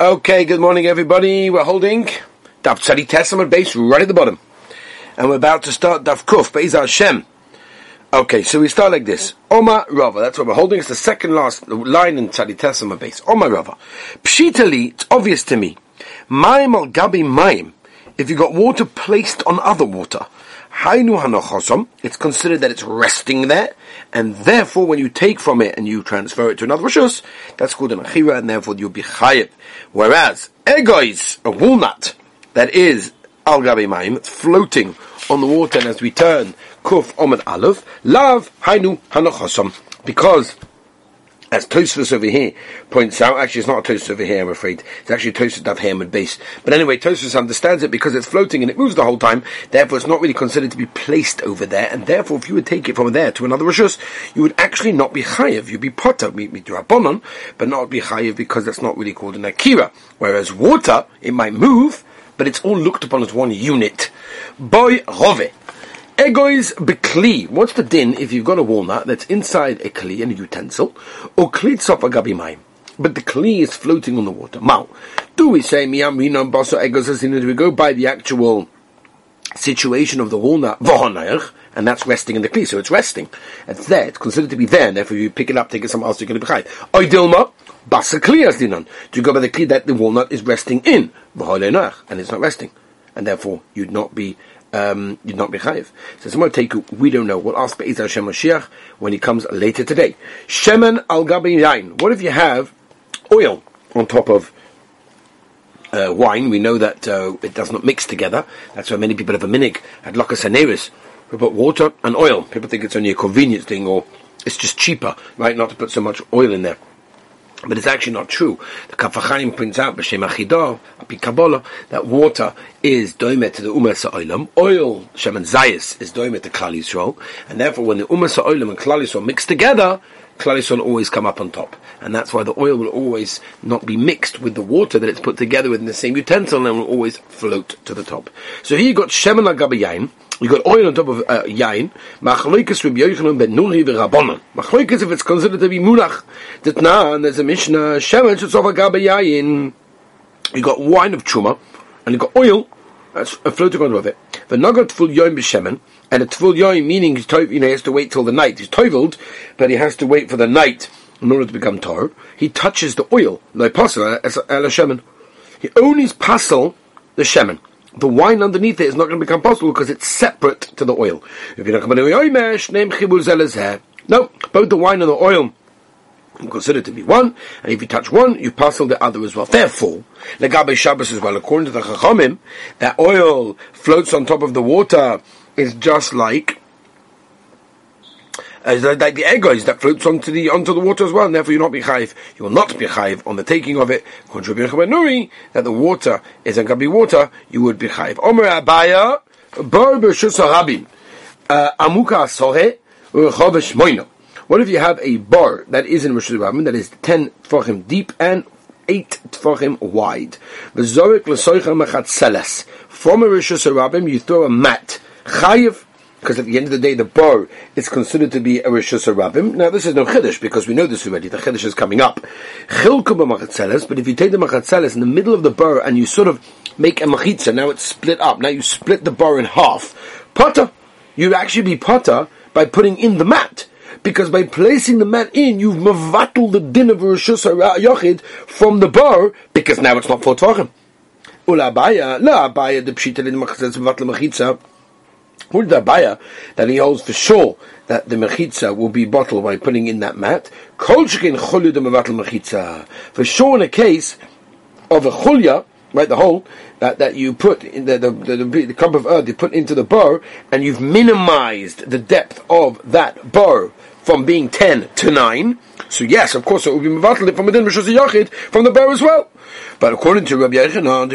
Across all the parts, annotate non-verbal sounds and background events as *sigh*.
Okay, good morning everybody. We're holding Daf Tzadi Testament base right at the bottom. And we're about to start Daf Kuf, Beis Hashem. Okay, so we start like this. Oma Rava, that's what we're holding. It's the second last line in Tzadi Testament base. Oma Rava. Pshitali, it's obvious to me. Maim al Gabi Maim. If you got water placed on other water. Hainu hanochosom, it's considered that it's resting there, and therefore when you take from it and you transfer it to another rishus, that's called an achira, and therefore you'll be chayiv. Whereas, egois, a walnut, that is al gabi it's floating on the water, and as we turn kuf omad aleph, lav hainu hanochosom, because as Tosfos over here points out, actually it's not a Tosfos over here, I'm afraid. It's actually a Tosfos Dav Hamid base. But anyway, Tosfos understands it because it's floating and it moves the whole time, therefore it's not really considered to be placed over there, and therefore if you would take it from there to another Rishus, you would actually not be Chayiv, you'd be Potter, Midrabanon, but not be Chayiv because that's not really called an Akira. Whereas water, it might move, but it's all looked upon as one unit. Boy Rove. Egois bekli. What's the din if you've got a walnut that's inside a kli and a utensil, or kli tzofa gabi but the kli is floating on the water? Now, do we say miyam rinon baso egos as Do we go by the actual situation of the walnut *laughs* v'honayach, and that's resting in the kli, so it's resting. It's there, it's considered to be there, and therefore you pick it up, take it somewhere else, you're going to be chayv. Oidilma, basa as dinon. Do you go by the kli that the walnut is resting in, v'honayach, and it's not resting, and therefore you'd not be um, you'd not be chayiv. So someone take we don't know. We'll ask Be'ez Hashem Mashiach when he comes later today. Shemen al gabi yain. What if you have oil on top of uh, wine? We know that uh, it does not mix together. That's why many people have a minig at Locus Haneris. We put water and oil. People think it's only a convenience thing or it's just cheaper, right? Not to put so much oil in there. But it's actually not true. The Kaf HaChaim points out, B'Shem Achidah, Api Kabbalah, that water is doimet to the Umar Sa'olam, oil, Shemen Zayis, is doimet to Klal Yisrael, and therefore when the Umar Sa'olam and Klal Yisrael mix together, Yisrael always come up on top. And that's why the oil will always not be mixed with the water that it's put together with in the same utensil, and will always float to the top. So here you've got Shemen Agabayayin, You've got oil on top of uh, yain. Machloikas Rabbi Yochanan ben Nuri v'Rabbanan. Machloikas if it's considered to be munach. That now, and there's a Mishnah shemen shetzova gabe yain. You've got wine of truma, and you've got oil that's floating on top of it. The nagat full yoim b'shemen, and a tful yoim meaning he's to, you know he has to wait till the night. He's toivled, but he has to wait for the night in order to become tar. He touches the oil. As a shemen. He only passel the shemen the wine underneath it is not going to become possible because it's separate to the oil. If you don't come No, both the wine and the oil are considered to be one, and if you touch one, you on the other as well. Therefore, Legabe Shabbos as well, according to the Chachamim, that oil floats on top of the water is just like as like the egos that floats onto the onto the water as well, and therefore you will not be chayiv. You will not be chayiv on the taking of it. Nuri that the water isn't going to be water, you would be chayiv. Omer Abaya bar b'shus uh, amuka sohe u'chovesh moino. What if you have a bar that is in Rosh Hashanah that is ten tefachim deep and eight tefachim wide? From a Rosh Hashanah you throw a mat. Chayiv because at the end of the day, the bar is considered to be a Rishus Rabbim. Now, this is no Chiddush, because we know this already. The Chiddush is coming up. but if you take the Machatzeles in the middle of the bar and you sort of make a Machitza, now it's split up, now you split the bar in half. Potter, you actually be Potter by putting in the mat. Because by placing the mat in, you've mavatul the din of Rishus Yochid from the bar, because now it's not for Tvachim. Ula abaya, la abaya, the pshita in Machatzeles, mavatul Machitza, According to Abaya, that he holds for sure that the mechitza will be bottled by putting in that mat. For sure in a case of a chulya, right, the hole, that, that you put in the, the, the, the cup of earth, you put into the bar, and you've minimized the depth of that bar from being 10 to 9. So yes, of course, it will be mevatel from within Rishos Yachid, from the bar as well. But according to Rabbi Yechanan,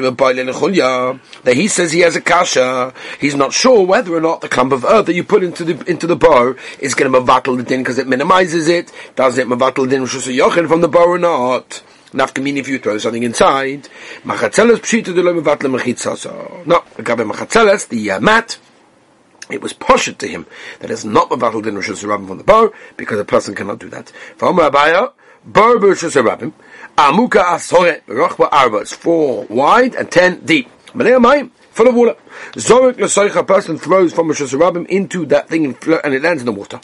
that he says he has a kasha, he's not sure whether or not the clump of earth that you put into the into the bar is going to mevatel the din because it minimizes it. Does it mevatel the din Rishos from the bar or not? Nafkamini if you throw something inside. Machatzeles pshita de lo mevatel mechitza. No, the uh, mat, it was poshut to him that it's not mevatel din Rishos from the bar because a person cannot do that. For Abaya, bar b'Rishos Amuka asore rochba arba. It's four wide and ten deep. Malay full of water. Zorik l'soich, a person throws from a shusarabim into that thing and it lands in the water.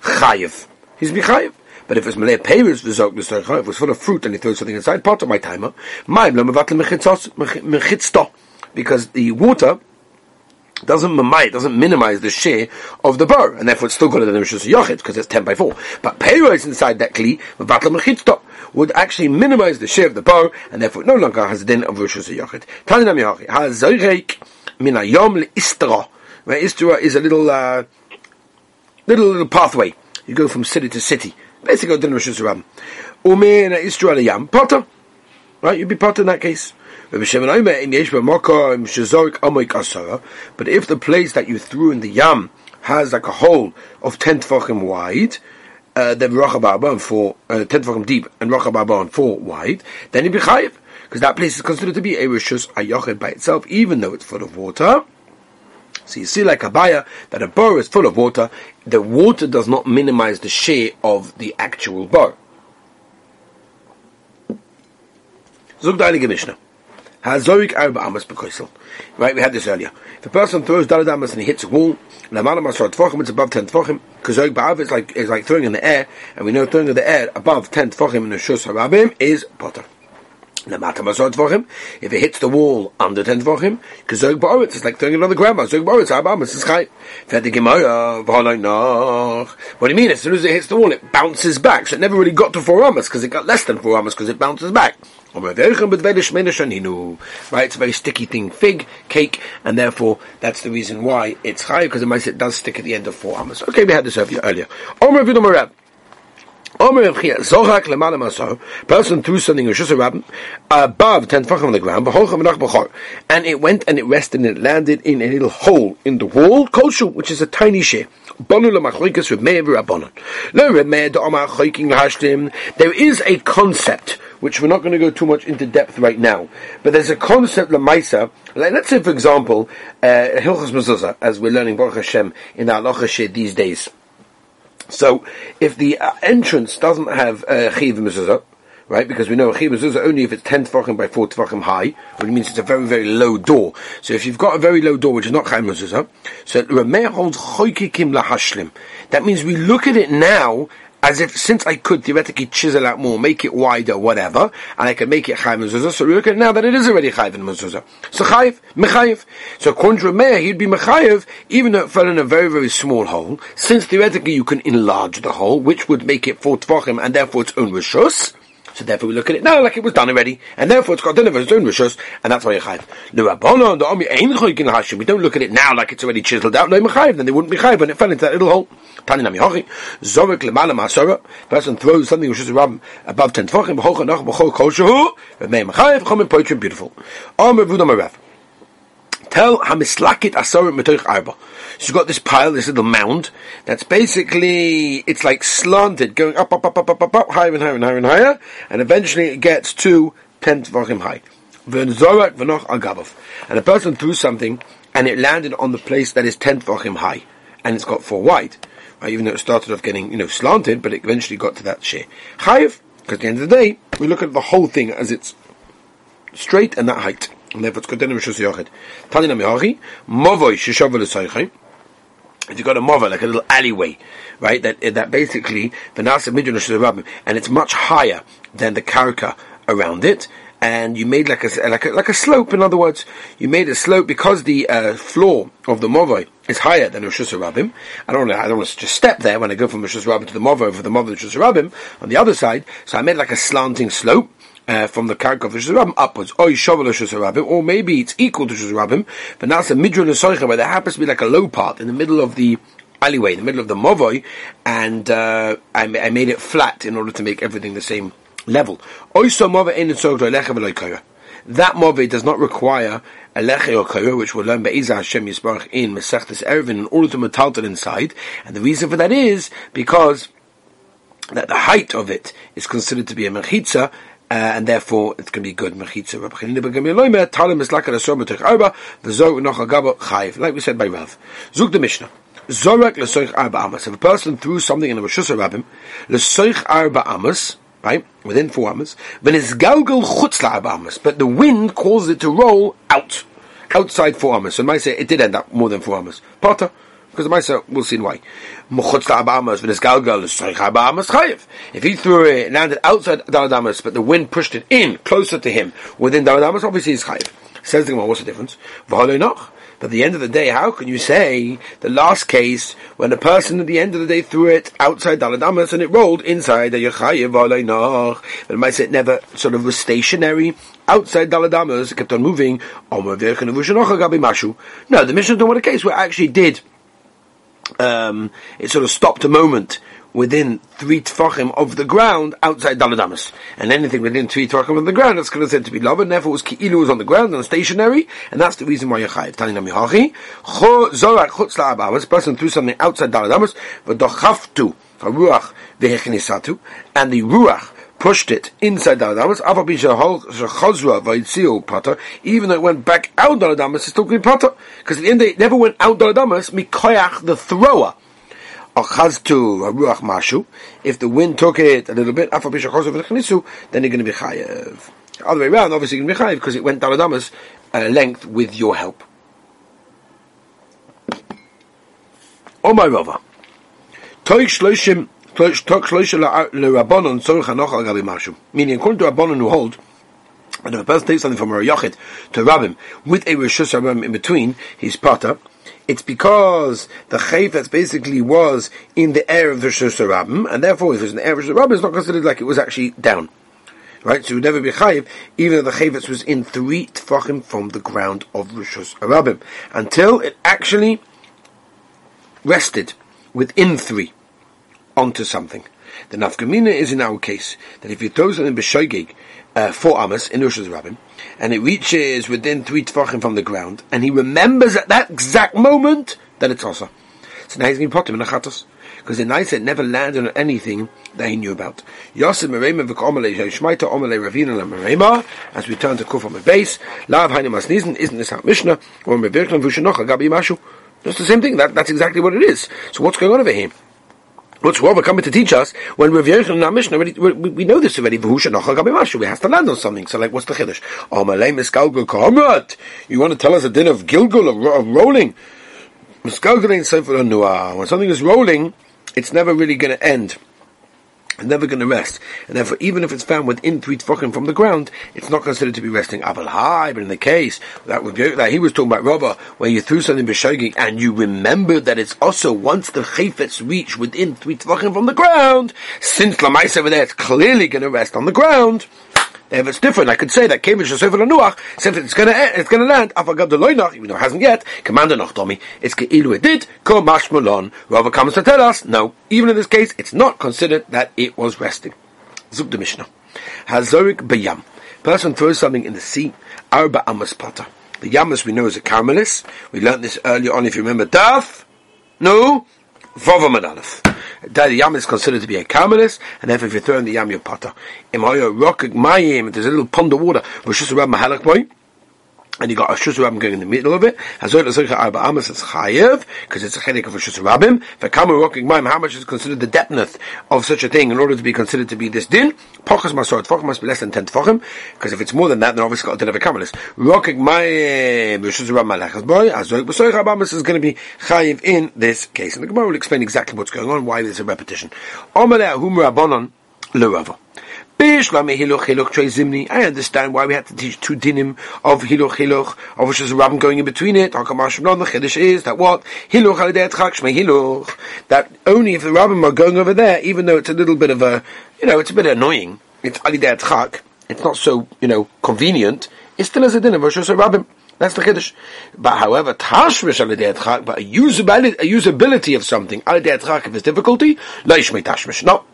Chayiv. He's chayiv. But if it's malay payers v'zok l'soich, if it's full of fruit and he throws something inside, part of my timer, my mechitzto. Because the water doesn't doesn't minimize the share of the bar, and therefore it's still got a Rishus Yochid, because it's 10 by 4. But Peiros inside that Kli, Mevatle Mechitzto, would actually minimize the share of the bar, and therefore no longer has the din of Rishus Yochid. Talinam Yochid, HaZoireik min Ayom Le'istra, where Istra is a little, uh, little, little pathway. You go from city to city. Basically, din Rishus Ram. Umin Istra Yam, Potter. Right, you'd be part in that case. But if the place that you threw in the yam has like a hole of ten tefachim wide, uh, then rachababa four, uh, ten tefachim deep and rachababa and four wide, then you'd be chayiv because that place is considered to be a rishus ayoched by itself, even though it's full of water. So you see, like a buyer, that a bar is full of water. The water does not minimize the share of the actual bar. Zug Mishnah. Hazorik arba amas bekoisel. Right, we had this earlier. If a person throws dalad amas and he hits a wall, lamala masar tfachim, it's above ten tfachim. Kazorik ba'av is like is like throwing in the air, and we know throwing in the air above ten tfachim in the shus harabim is potter. Lamata masar tfachim. If it hits the wall under ten tfachim, kazorik ba'av it's like throwing it on the ground. Kazorik ba'av it's arba amas is chai. Fed gemara v'halay nach. What do you mean? As soon as it hits the wall, it bounces back. So it never really got to four amas because it got less than four amas because it bounces back. Right, it's a very sticky thing, fig, cake, and therefore that's the reason why it's high, because the mice it does stick at the end of four amas. Okay, we had this earlier. Person threw something above ten on the ground, and it went and it rested and it landed in a little hole in the wall, kolshu, which is a tiny share. There is a concept which we're not going to go too much into depth right now. But there's a concept lemaisa. Like, let's say, for example, uh, Mezuzah, as we're learning Baruch Hashem in our these days. So, if the uh, entrance doesn't have uh, Chiv Mezuzah, right? Because we know a chiv mezuzah only if it's ten tefachim by four tefachim high, which means it's a very very low door. So if you've got a very low door, which is not chayim mezuzah, so Rameir holds choykikim lahashlim. That means we look at it now as if since I could theoretically chisel out more, make it wider, whatever, and I can make it chayv mezuzah, so we look at now that it is already chayv and mezuzah. So chayv, mechayiv. So according to he'd be mechayiv, even though it fell in a very, very small hole, since theoretically you can enlarge the hole, which would make it for tvachim, and therefore its own rishus, so therefore we look at it now like it was done already, and therefore it's got done of its own rishus, and that's why you chayv. The rabbanon, the army ain't choykin hashim. We don't look at it now like it's already chiseled out. No mechayiv, then they wouldn't be chayv when it fell into that little hole. Tani nami hochi, zorek lemala masora, person throws something which is above ten tefachim, b'chocha nach b'chol kol shehu, v'mei mechayiv, chomim poitrim, beautiful. Amr v'udam arav. Tell hamislakit asorim metoich arba. So you've got this pile, this little mound, that's basically, it's like slanted, going up, up, up, up, up, up, up, higher and higher and higher and higher, and eventually it gets to ten tefachim high. V'nzorak v'noch agabov. And a person threw something, and it landed on the place that is ten tefachim high, and it's got four wide uh, even though it started off getting, you know, slanted, but it eventually got to that share. Chayiv, because at the end of the day, we look at the whole thing as it's straight and that height. And it's contained in Rishus Yochid. Tani Namihachi, Movoi Shishavel Esaychai, if you've got a mother, like a little alleyway, right, that that basically, the Nasa Midyan and it's much higher than the karka around it, and you made like a like a like a slope. In other words, you made a slope because the uh, floor of the movoi is higher than Rosh Rabbim. I don't to, I don't want to just step there when I go from Rosh Rabbim to the movoi over the movoi of Rosh Rabbim on the other side. So I made like a slanting slope. Uh, from the karka of Rosh Rabbim upwards, or Rabbim, or maybe it's equal to Rosh but now it's a midron soicha where there happens to be like a low part in the middle of the alleyway, in the middle of the movoi, and uh, I, I made it flat in order to make everything the same level. That move does not require a leche or kaya, which we'll learn by Iza Hashem Yisbarach in Masechtes Eruvin, in order to metaltal inside. And the reason for that is because that the height of it is considered to be a mechitza, uh, and therefore it's going to be good mechitza. Like we said by Rav. Zug the Mishnah. Zorak lesoich arba amas. If a person threw something in a Rosh Hashanah, lesoich arba amas, right, within four amas, then it's galgal chutzla amas, but the wind causes it to roll out, outside four amas. So I might say it did end up more than four amas. Potter, because the Maisa, we'll see why. If he threw it, and landed outside Daladamas, but the wind pushed it in, closer to him, within Daladamas, obviously he's chayiv. Says the Gemara, what's the difference? But at the end of the day, how can you say the last case when a person at the end of the day threw it outside Daladamas and it rolled inside the Yechayev But it might it never sort of was stationary outside Daladamas, it kept on moving. No, the mission don't want a case where it actually did. Um, it sort of stopped a moment within three tfachim of the ground outside Daladamas. And anything within three tfachim of the ground is considered to be love, and therefore was ki'ilu was on the ground and stationary, and that's the reason why you're chayiv. Tani nami hachi, zorak chutz la'abamas, person threw something outside Daladamas, v'dochaftu, ruach v'hechinisatu, and the ruach pushed it inside Daladamas, even though it went back out Daladamas, it's still going to be. Because at the end it never went out Daladamas, mikoyach the thrower. If the wind took it a little bit, then you're going to be chayev. Other way around, obviously you're going to be chayev because it went daladamas a uh, length with your help. Oh my rava. Shloshim Meaning, according to Rabbanon who hold, and if a person takes something from a Yachid to Rabbim with a Rishus Rabbim in between, his pata, it's because the chayfetz basically was in the air of the Rishus Rabbim, and therefore if it's in the air of the Rabbim, it's not considered like it was actually down. Right, so it would never be chayiv, even though the chayfetz was in three tfachim from the ground of Rishus Rabbim, until it actually rested within three onto something. The nafkamina is in our case that if you throw something b'shoigig uh, four amas in Rosh Rabbim, and it reaches within three tefachim from the ground, and he remembers at that exact moment that it's also. So now he's going to put him in a chatos. Because the said never landed on anything that he knew about. Yosef Merema ravina. As we turn to Kuf on the base, lav hainu masnizin isn't this our Mishnah or v'shenocha gabi mashu. Just the same thing. That, that's exactly what it is. So what's going on over here? What's Rava coming to teach us when Rav Yeruchel in our Mishnah already, we, we know this already. We have to land on something. So, like, what's the chiddush? You want to tell us a din of Gilgul of, rolling? When something is rolling, it's never really going to end never going to rest. And therefore, even if it's found within three tefachim from the ground, it's not considered to be resting. Aval high, but in the case that, would be, that he was talking about Rava, where you threw something b'shogig and you remember that it's also once the chayfetz reach within three tefachim from the ground, since Lamais over there, it's clearly going to rest on the ground. If it's different, I could say that Kamish Sefer Nuach, since it's gonna it's gonna land, Afagad the Loinach, even though it hasn't yet, Commander Noch it's Keilu it did, Ko Mashmalon. Rava comes to tell us, no, even in this case, it's not considered that it was resting. Zub the Mishnah. Hazorik Bayam. Person throws something in the sea, Arba Amas Potter. The Yamas we know is a carmelis. We learned this earlier on, if you remember, Daf. No, Vova Aleph. The yam is considered to be a carmelist, and therefore if you throw in the yam, you're potter. Mayim, there's a little pond of water, which is around mahalak boy, and you got a shus rabbim going in the middle of it. Hazoy l'zoicha arba amas is chayev because it's a chelik of a shus rabbim. V'kamu rokik mayim, how much is considered the depth of such a thing in order to be considered to be this din? Pochas masor tfachim must be less than ten tfachim because if it's more than that, then obviously got a din of a kamelis. Rokik mayim shus rabbim malachas boy. Hazoy l'zoicha arba is going to be chayev in this case, and the Gemara will explain exactly what's going on, why there's a repetition. Omeleh hum rabbanon l'rava. I understand why we had to teach two dinim of hiluch hiluch, of which there's a rabbin going in between it. The chiddush is that what hiluch hiluch that only if the rabbin are going over there, even though it's a little bit of a, you know, it's a bit annoying. It's alidei tchak. It's not so you know convenient. It still has a din of Rosh Rabbim. That's the chiddush. But however, tashmish tchak, but a usability, a usability of something tchak if it's difficulty, leishmei tashmish. No,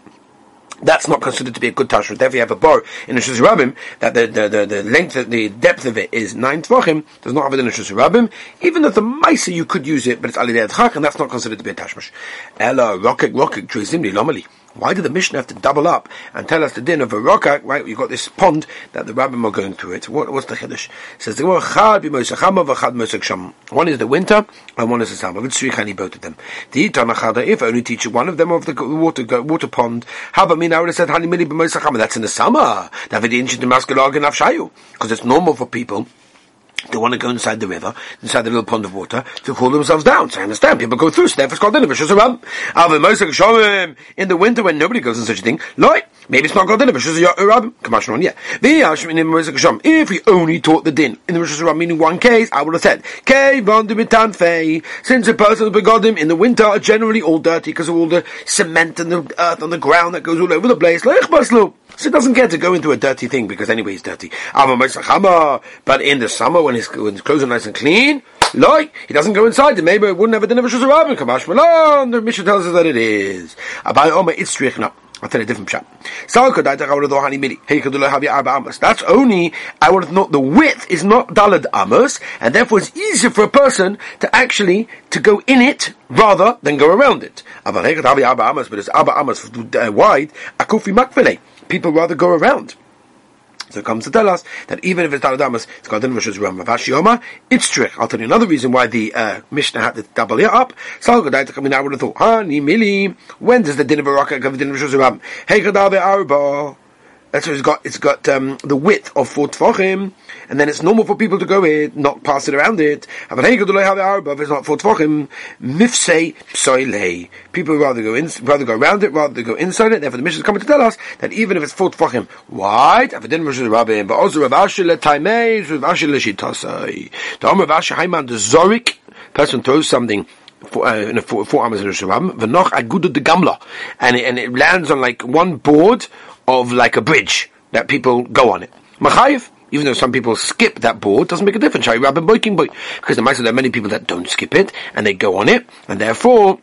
that's not considered to be a good tashra. Therefore, you have a bar in Shus Rabbim that the, the, the, the, length, the depth of it is nine tvachim. Does not have it in the Shus Rabbim. Even though the Maisa you could use it, but it's alidei adchak, and that's not considered to be a tashmash. Ella rokek rokek troizimli lomali. Why did the Mishnah have to double up and tell us the din of a rockak? Right, you got this pond that the rabbis are going through it. What, what's the chiddush? Says one is the winter and one is the summer. It's V'tzrichani both of them. The if only teach one of them of the water water pond. Now? Would have said That's in the summer. Because it's normal for people they want to go inside the river, inside the little pond of water, to cool themselves down. So I understand. People go through, so therefore it's called dinner. In the winter when nobody goes in such a thing, like, maybe it's not called dinner. Yeah. If we only taught the din in the Rosh Hashanah, meaning one case, I would have said, since the person has begotten in the winter are generally all dirty because of all the cement and the earth on the ground that goes all over the place. So it doesn't care to go into a dirty thing because anyway he's dirty. But in the summer when his, when his clothes are nice and clean, like he doesn't go inside. The it wouldn't have a dinner Rabbin. Kamash Malon. The Mishnah tells us that it is. I'll tell a different shot. That's only, I would have thought the width is not dalad amos, and therefore it's easier for a person to actually, to go in it rather than go around it. But it's abba amos uh, wide, akufi people rather go around. So it comes to tell us that even if it's Daladamas, it's called got Din Rosh's Ram Yoma, it's trick. I'll tell you another reason why the uh, Mishnah had to double it up. So I mean, I would have thought, Hani Mili, when does the Din of Baraka come Din Rosh's Ram? Hey Gadave Arba. That's what it's got. It's got um, the width of four tefachim, and then it's normal for people to go it, not pass it around it. If it's not for tefachim, mifsei psoilei. People rather go in, rather go around it, rather go inside it. Therefore, the Mishnah is coming to tell us that even if it's four tefachim wide, if it didn't Rosh Rabbim, but also Rav Ashi letaimei, Rav Ashi leshitasai. The Omer Rav Ashi Haiman the Zorik person throws something uh, in a four, four arms in a Shabbat, v'noch agudu de gamla, and it, and it lands on like one board of like a bridge that people go on it. Machayev, even though some people skip that board, doesn't make a difference. Because the Maisa, there are many people that don't skip it and they go on it, and therefore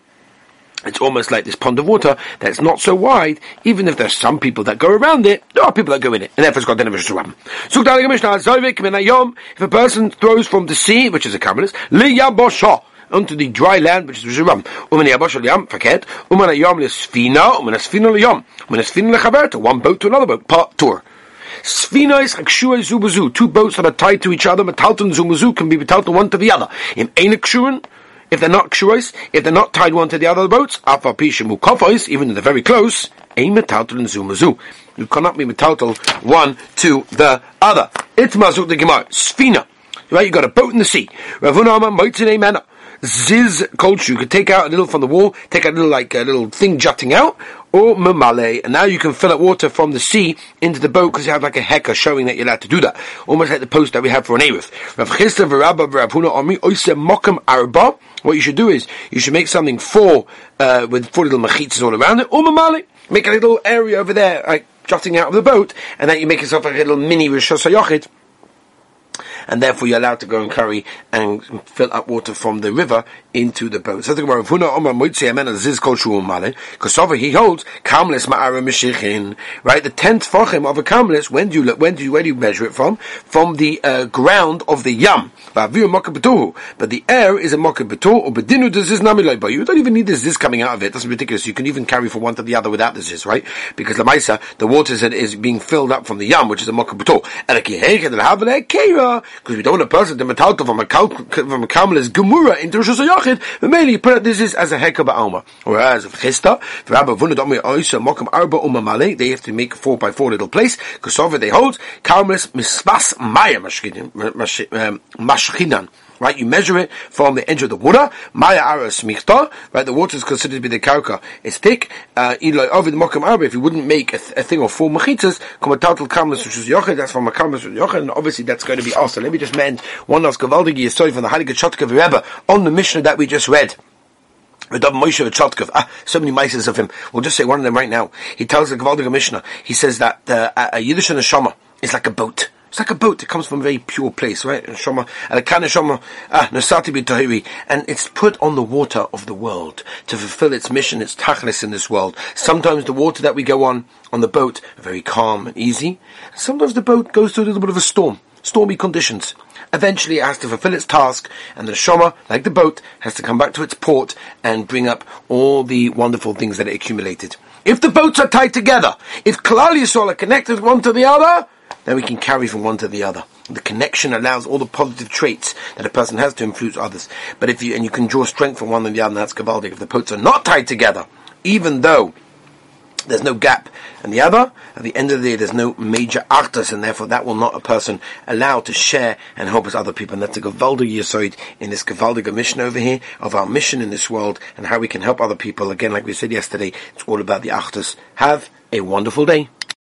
it's almost like this pond of water that's not so wide, even if there's some people that go around it, there are people that go in it, and therefore it's got Shurabim. If a person throws from the sea, which is a Kabbalist, onto the dry land, which is Ram. Umen yabosh faket. Umen yam lesfina, umen asfina liyam. Umen asfina lechaberta, one boat to another boat, part tour. Sfina is akshua zubazu, two boats that are tied to each other, metalton zumazu can be metalton one to the other. In ein kshuan, if they're not kshuas, if they're not tied one to the other boats, afa pishimu kofos, even if they're very close, ein metalton zumazu. You cannot be metalton one to the other. It's mazuk the gemara. Sfina. Right, you got a boat in the sea. Ravuna Amar Moitzine Mana ziz culture. You could take out a little from the wall, take a little like a little thing jutting out, or mamale, and now you can fill up water from the sea into the boat because you have like a hecker showing that you're allowed to do that. Almost like the post that we have for an Arif. arba. What you should do is you should make something four uh, with four little machitzas all around it, or mamale. Make a little area over there, like jutting out of the boat, and then you make yourself like a little mini Rosh Hashanah and therefore you're allowed to go and carry and fill up water from the river into the boat. So the Gemara, because over he holds kamlis ma'ara mishichin, right? The tenth fochim of a kamlis. When do you when do you where do you measure it from? From the uh, ground of the yam. But the air is a mokabetur or bedinu is namiloi. But you don't even need this this coming out of it. That's ridiculous. You can even carry from one to the other without this is right because the maisa the water is, is being filled up from the yam, which is a mokabetur. Because we don't want a person to metalta from a from a kamlis gemura into Rosh Hashanah but mainly you put this is as a heka ba'alma. Whereas if chista, if Rabbi Vunadami Oisa Mokam Arba Umamale, they have to make four by four little place, because over they hold, Karmelis Misvas Maya um, Mashchinan. Right, you measure it from the edge of the water. Maya aras michta. Right, the water is considered to be the karka. It's thick. Uh, over the mokam arba. If you wouldn't make a, th- a thing of four a total kamas which is yochid. That's from a kamas which yochid, and obviously that's going to be also. Let me just mention one last gavaldigi is from the Heilige Chotka Rebbe on the Mishnah that we just read. Ah, so many mices of him. We'll just say one of them right now. He tells the Gavaldiga Mishnah, he says that uh, a Yiddish shama is like a boat. It's like a boat. that comes from a very pure place, right? Ah, and it's put on the water of the world to fulfill its mission, its tachlis in this world. Sometimes the water that we go on on the boat are very calm and easy. Sometimes the boat goes through a little bit of a storm, stormy conditions. Eventually, it has to fulfill its task, and the Shoma, like the boat, has to come back to its port and bring up all the wonderful things that it accumulated. If the boats are tied together, if Klal Yisrael are connected one to the other, then we can carry from one to the other. The connection allows all the positive traits that a person has to influence others. But if you, and you can draw strength from one and the other, that's Gavaldik. If the boats are not tied together, even though there's no gap and the other, at the end of the day, there's no major artus, and therefore that will not a person allow to share and help his other people. And that's a Gavaldig Yisoid in this Gavaldig mission over here of our mission in this world and how we can help other people. Again, like we said yesterday, it's all about the artus. Have a wonderful day.